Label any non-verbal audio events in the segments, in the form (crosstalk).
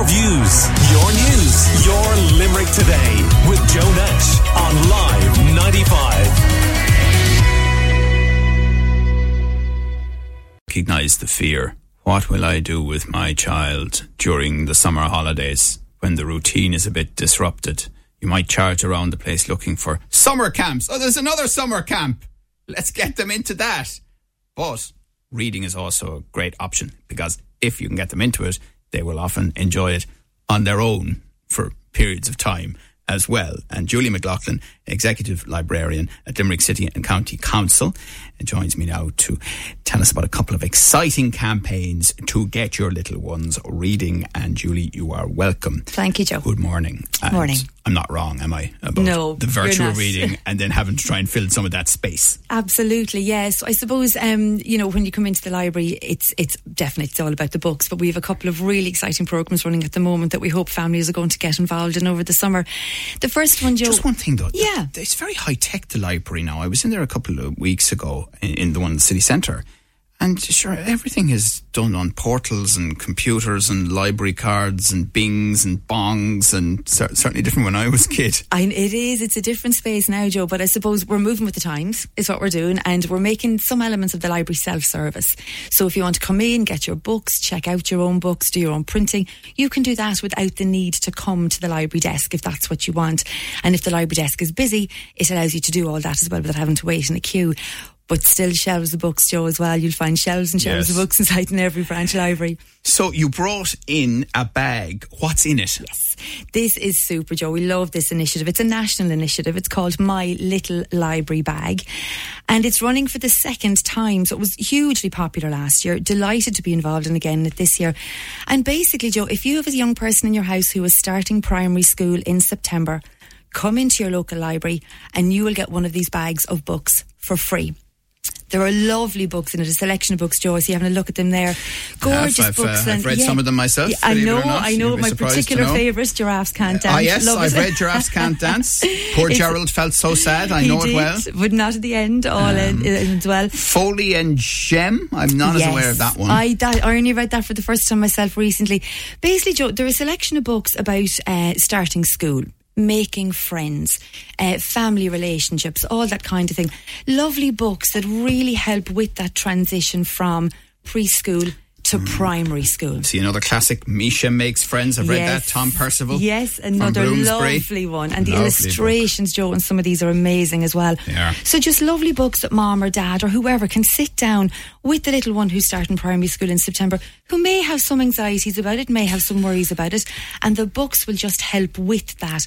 Your views, your news, your Limerick today with Joe Nash on Live 95. Recognize the fear. What will I do with my child during the summer holidays when the routine is a bit disrupted? You might charge around the place looking for summer camps. Oh, there's another summer camp. Let's get them into that. But reading is also a great option because if you can get them into it, they will often enjoy it on their own for periods of time as well. And Julie McLoughlin, Executive Librarian at Limerick City and County Council, and joins me now to tell us about a couple of exciting campaigns to get your little ones reading. And Julie, you are welcome. Thank you, Joe. Good morning. And morning. I'm not wrong, am I? About no, the virtual reading (laughs) and then having to try and fill some of that space. Absolutely, yes. I suppose um, you know when you come into the library, it's it's definitely it's all about the books. But we have a couple of really exciting programs running at the moment that we hope families are going to get involved in over the summer. The first one, Joe. Just one thing though. Yeah, it's very high tech. The library now. I was in there a couple of weeks ago in, in the one in the city centre and sure, everything is done on portals and computers and library cards and bings and bongs and cer- certainly different when I was kid. (laughs) I, it is. It's a different space now, Joe, but I suppose we're moving with the times, is what we're doing, and we're making some elements of the library self service. So if you want to come in, get your books, check out your own books, do your own printing, you can do that without the need to come to the library desk if that's what you want. And if the library desk is busy, it allows you to do all that as well without having to wait in a queue but still shelves of books, Joe, as well. You'll find shelves and shelves yes. of books inside in every branch library. So you brought in a bag. What's in it? Yes. This is super, Joe. We love this initiative. It's a national initiative. It's called My Little Library Bag. And it's running for the second time. So it was hugely popular last year. Delighted to be involved in again this year. And basically, Joe, if you have a young person in your house who is starting primary school in September, come into your local library and you will get one of these bags of books for free. There are lovely books in it, a selection of books, Joyce. So you having a look at them there. Gorgeous I've, books. Uh, I've read yeah. some of them myself. Yeah, I know, I know. My particular favourite, Giraffes Can't Dance. Ah, yes, Love I've it. read Giraffes Can't Dance. (laughs) Poor Gerald felt so sad. I (laughs) know did, it well. But not at the end, all um, in, in as well. Foley and Gem. I'm not yes, as aware of that one. I, that, I only read that for the first time myself recently. Basically, Joe, there are a selection of books about uh, starting school making friends, uh, family relationships, all that kind of thing. Lovely books that really help with that transition from preschool to mm. primary school. See another classic, Meesha Makes Friends. I've yes. read that, Tom Percival. Yes, another lovely one. And the illustrations, book. Joe, and some of these are amazing as well. Yeah. So just lovely books that mom or dad or whoever can sit down with the little one who's starting primary school in September, who may have some anxieties about it, may have some worries about it, and the books will just help with that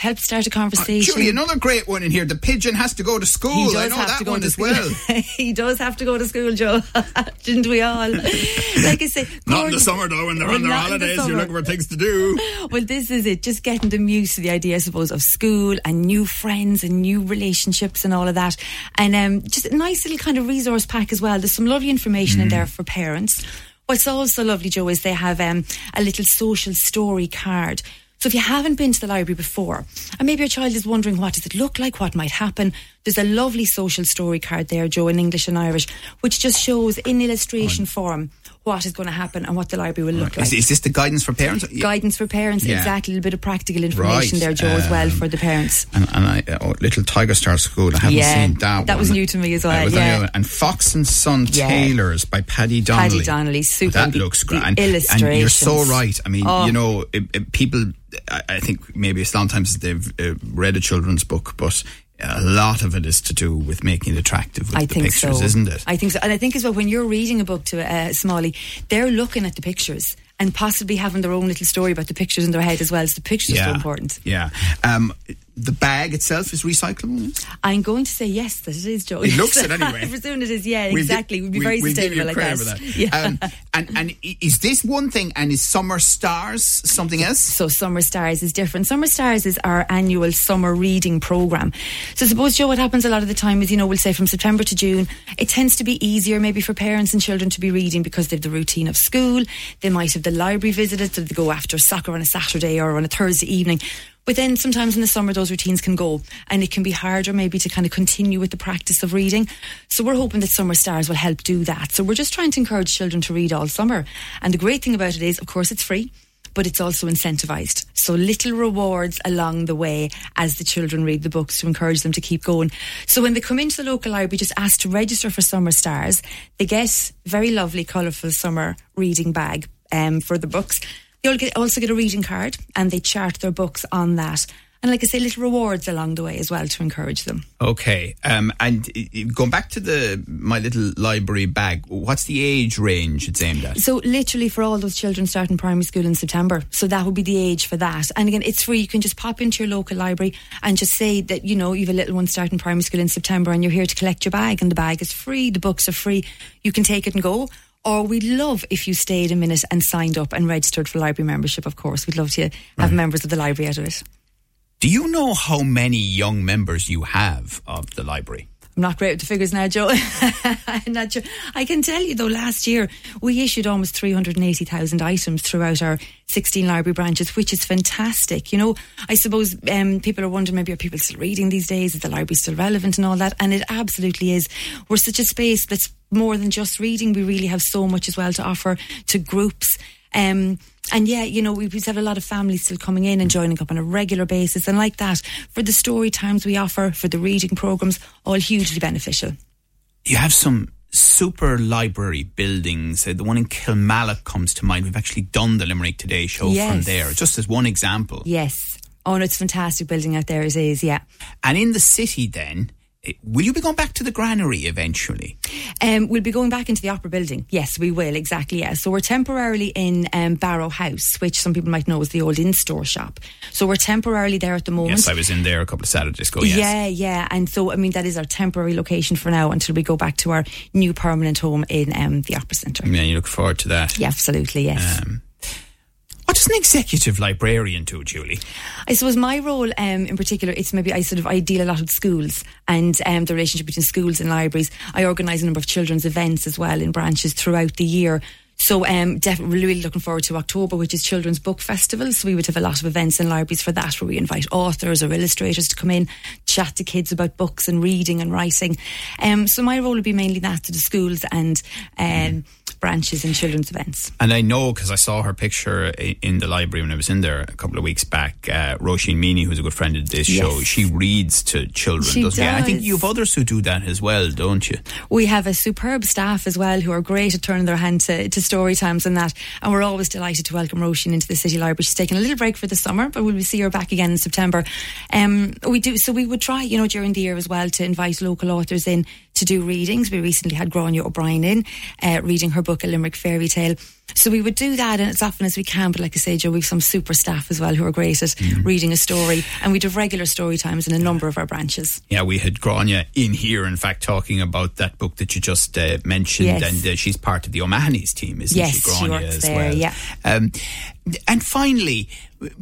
help start a conversation. Uh, Julie, another great one in here. The pigeon has to go to school. He does I know have that to go one to as school. well. (laughs) he does have to go to school, Joe. (laughs) Didn't we all? Like I say, not in the summer though. When they're well, on their holidays, summer. you're looking for things to do. (laughs) Well, this is it. Just getting them used to the idea, I suppose, of school and new friends and new relationships and all of that. And um, just a nice little kind of resource pack as well. There's some lovely information mm. in there for parents. What's also lovely, Joe, is they have um, a little social story card. So if you haven't been to the library before, and maybe your child is wondering what does it look like, what might happen, there's a lovely social story card there, Joe, in English and Irish, which just shows in illustration form what is going to happen and what the library will look right. like. Is, is, this the guidance for parents? Guidance for parents, yeah. exactly. A little bit of practical information right. there, Joe, um, as well um, for the parents. And, and I, oh, Little Tiger Star School, I haven't yeah, seen that That one. was new to me as well, yeah. And Fox and Son Yeah. Tailors by Paddy Donnelly. Paddy Donnelly, super. That The- looks the great. And, and you're so right. I mean, Oh. you know, it, it, people, I, I think maybe sometimes they've uh, read a children's book, but a lot of it is to do with making it attractive with I the think pictures, so. isn't it? I think so. And I think as well, when you're reading a book to a uh, Smalley, they're looking at the pictures and possibly having their own little story about the pictures in their head as well. So the pictures are so important. Yeah. Um, the bag itself is recyclable. I'm going to say yes, that it is, Joe. It looks (laughs) it anyway. I presume it is, yeah, We'll gi- exactly. We'd be very we'll sustainable like credit that. that. (laughs) Yeah. Um, and and is this one thing? And is Summer Stars something else? So Summer Stars is different. Summer Stars is our annual summer reading program. So suppose Joe, what happens a lot of the time is, you know, we'll say from September to June, it tends to be easier maybe for parents and children to be reading because they've the routine of school. They might have the library visits, so they go after soccer on a Saturday or on a Thursday evening. But then sometimes in the summer those routines can go and it can be harder maybe to kind of continue with the practice of reading. So we're hoping that Summer Stars will help do that. So we're just trying to encourage children to read all summer. And the great thing about it is, of course, it's free. but it's also incentivized. So little rewards along the way as the children read the books to encourage them to keep going. So when they come into the local library, just ask to register for Summer Stars. They get very lovely, colourful summer reading bag um, for the books. They all get, also get a reading card and they chart their books on that. And like I say, little rewards along the way as well to encourage them. Okay, um, and uh, going back to the my little library bag, what's the age range it's aimed at? So literally for all those children starting primary school in September. So that would be the age for that. And again, it's free. You can just pop into your local library and just say that, you know, you have a little one starting primary school in September and you're here to collect your bag and the bag is free. The books are free. You can take it and go. Or we'd love if you stayed a minute and signed up and registered for library membership, of course. We'd love to have Right. members of the library out of it. Do you know how many young members you have of the library? I'm not great with the figures now, Joe. I'm (laughs) not sure. I can tell you though, last year we issued almost 380,000 items throughout our 16 library branches, which is fantastic. You know, I suppose um, people are wondering maybe are people still reading these days? Is the library still relevant and all that? And it absolutely is. We're such a space that's more than just reading. We really have so much as well to offer to groups. Um, and yeah, you know, we we have a lot of families still coming in and joining up on a regular basis. And like that, for the story times we offer, for the reading programs, all hugely beneficial. You have some super library buildings. Uh, the one in Kilmallock comes to mind. We've actually done the Limerick Today show from there, just as one example. Yes. Oh, no, it's a fantastic building out there. It is, yeah. And in the city, then, will you be going back to the granary eventually? Um, we'll be going back into the opera building. Yes, we will, exactly, yeah. So we're temporarily in um, Barrow House, which some people might know is the old in-store shop. So we're temporarily there at the moment. Yes, I was in there a couple of Saturdays ago. Yes. Yeah, yeah. And so, I mean, that is our temporary location for now until we go back to our new permanent home in um, the Opera Centre. Yeah, you look forward to that. Yeah, absolutely, yes. Does an executive librarian do, Julie? I suppose my role um, in particular, it's maybe I sort of I deal a lot with schools and um, the relationship between schools and libraries. I organise a number of children's events as well in branches throughout the year. So um, definitely really looking forward to October, which is Children's Book Festival. So we would have a lot of events in libraries for that, where we invite authors or illustrators to come in, chat to kids about books and reading and writing. Um, so my role would be mainly that to the schools and um, branches and children's events. And I know because I saw her picture in the library when I was in there a couple of weeks back. Uh, Roisin Meaney, who's a good friend of this Yes. show, she reads to children, She doesn't she? And I think you have others who do that as well, don't you? We have a superb staff as well who are great at turning their hand to, to story times and that. And we're always delighted to welcome Roisin into the City Library. She's taking a little break for the summer, but we'll see her back again in September. Um, we do, so we would try, you know, during the year as well to invite local authors in to do readings. We recently had Grania O'Brien in, uh, reading her book, A Limerick Fairy Tale. So we would do that and as often as we can. But like I say, Joe, we've some super staff as well who are great at reading a story. And we do regular story times in a number of our branches. Yeah, we had Grania in here, in fact, talking about that book that you just uh, mentioned, Yes. and uh, she's part of the O'Mahony's team, isn't Yes, she, she Grania, works as there, well? yeah. Um, and finally,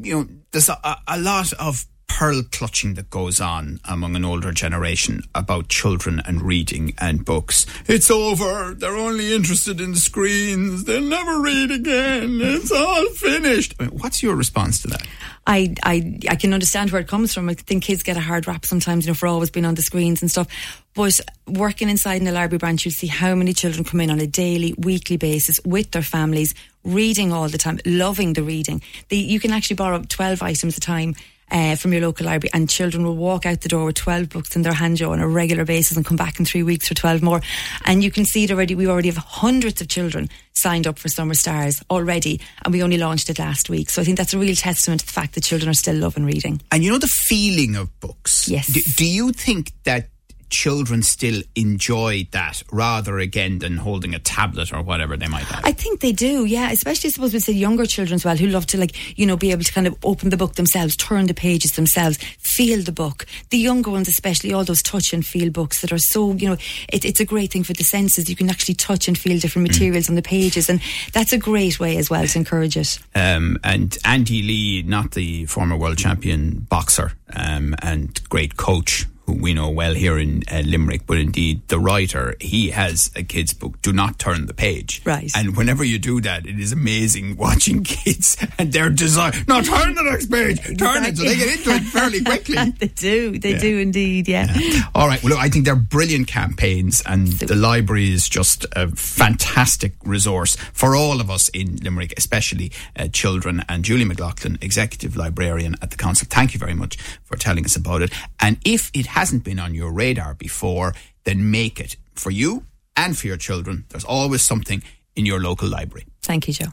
you know, there's a- a lot of pearl clutching that goes on among an older generation about children and reading and books. It's over. They're only interested in screens. They'll never read again. It's all finished. I mean, what's your response to that? I, I I can understand where it comes from. I think kids get a hard rap sometimes, you know, for always being on the screens and stuff. But working inside in the library branch, you'll see how many children come in on a daily, weekly basis with their families, reading all the time, loving the reading. You can actually borrow 12 items a time. Uh, from your local library, and children will walk out the door with 12 books in their hand, Joe, on a regular basis and come back in three weeks for 12 more. And you can see it already. We already have hundreds of children signed up for Summer Stars already, and we only launched it last week. So I think that's a real testament to the fact that children are still loving reading. And you know the feeling of books. Yes. Do, do you think that children still enjoy that rather again than holding a tablet or whatever they might have? I think they do, yeah. Especially, I suppose, we say younger children as well, who love to, like, you know, be able to kind of open the book themselves, turn the pages themselves, feel the book. The younger ones, especially, all those touch and feel books that are so, you know, it, it's a great thing for the senses. You can actually touch and feel different materials on the pages, and that's a great way as well to encourage it. um, and Andy Lee, not the former world champion boxer um, and great coach, who we know well here in uh, Limerick, but indeed the writer, he has a kids' book, Do Not Turn the Page. Right. And whenever you do that, it is amazing watching (laughs) kids and their desire. No, turn the next page, turn it, so they get into it fairly quickly. (laughs) they do, they Yeah. do indeed, yeah. All right. Well, look, I think they're brilliant campaigns, and the library is just a fantastic resource for all of us in Limerick, especially uh, children. And Julie McLoughlin, executive librarian at the council, thank you very much for telling us about it. And if it hasn't been on your radar before, then make it for you and for your children. There's always something in your local library. Thank you, Joe.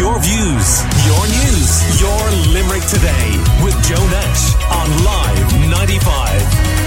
Your views, your news, your Limerick today with Joe Nash on Live 95.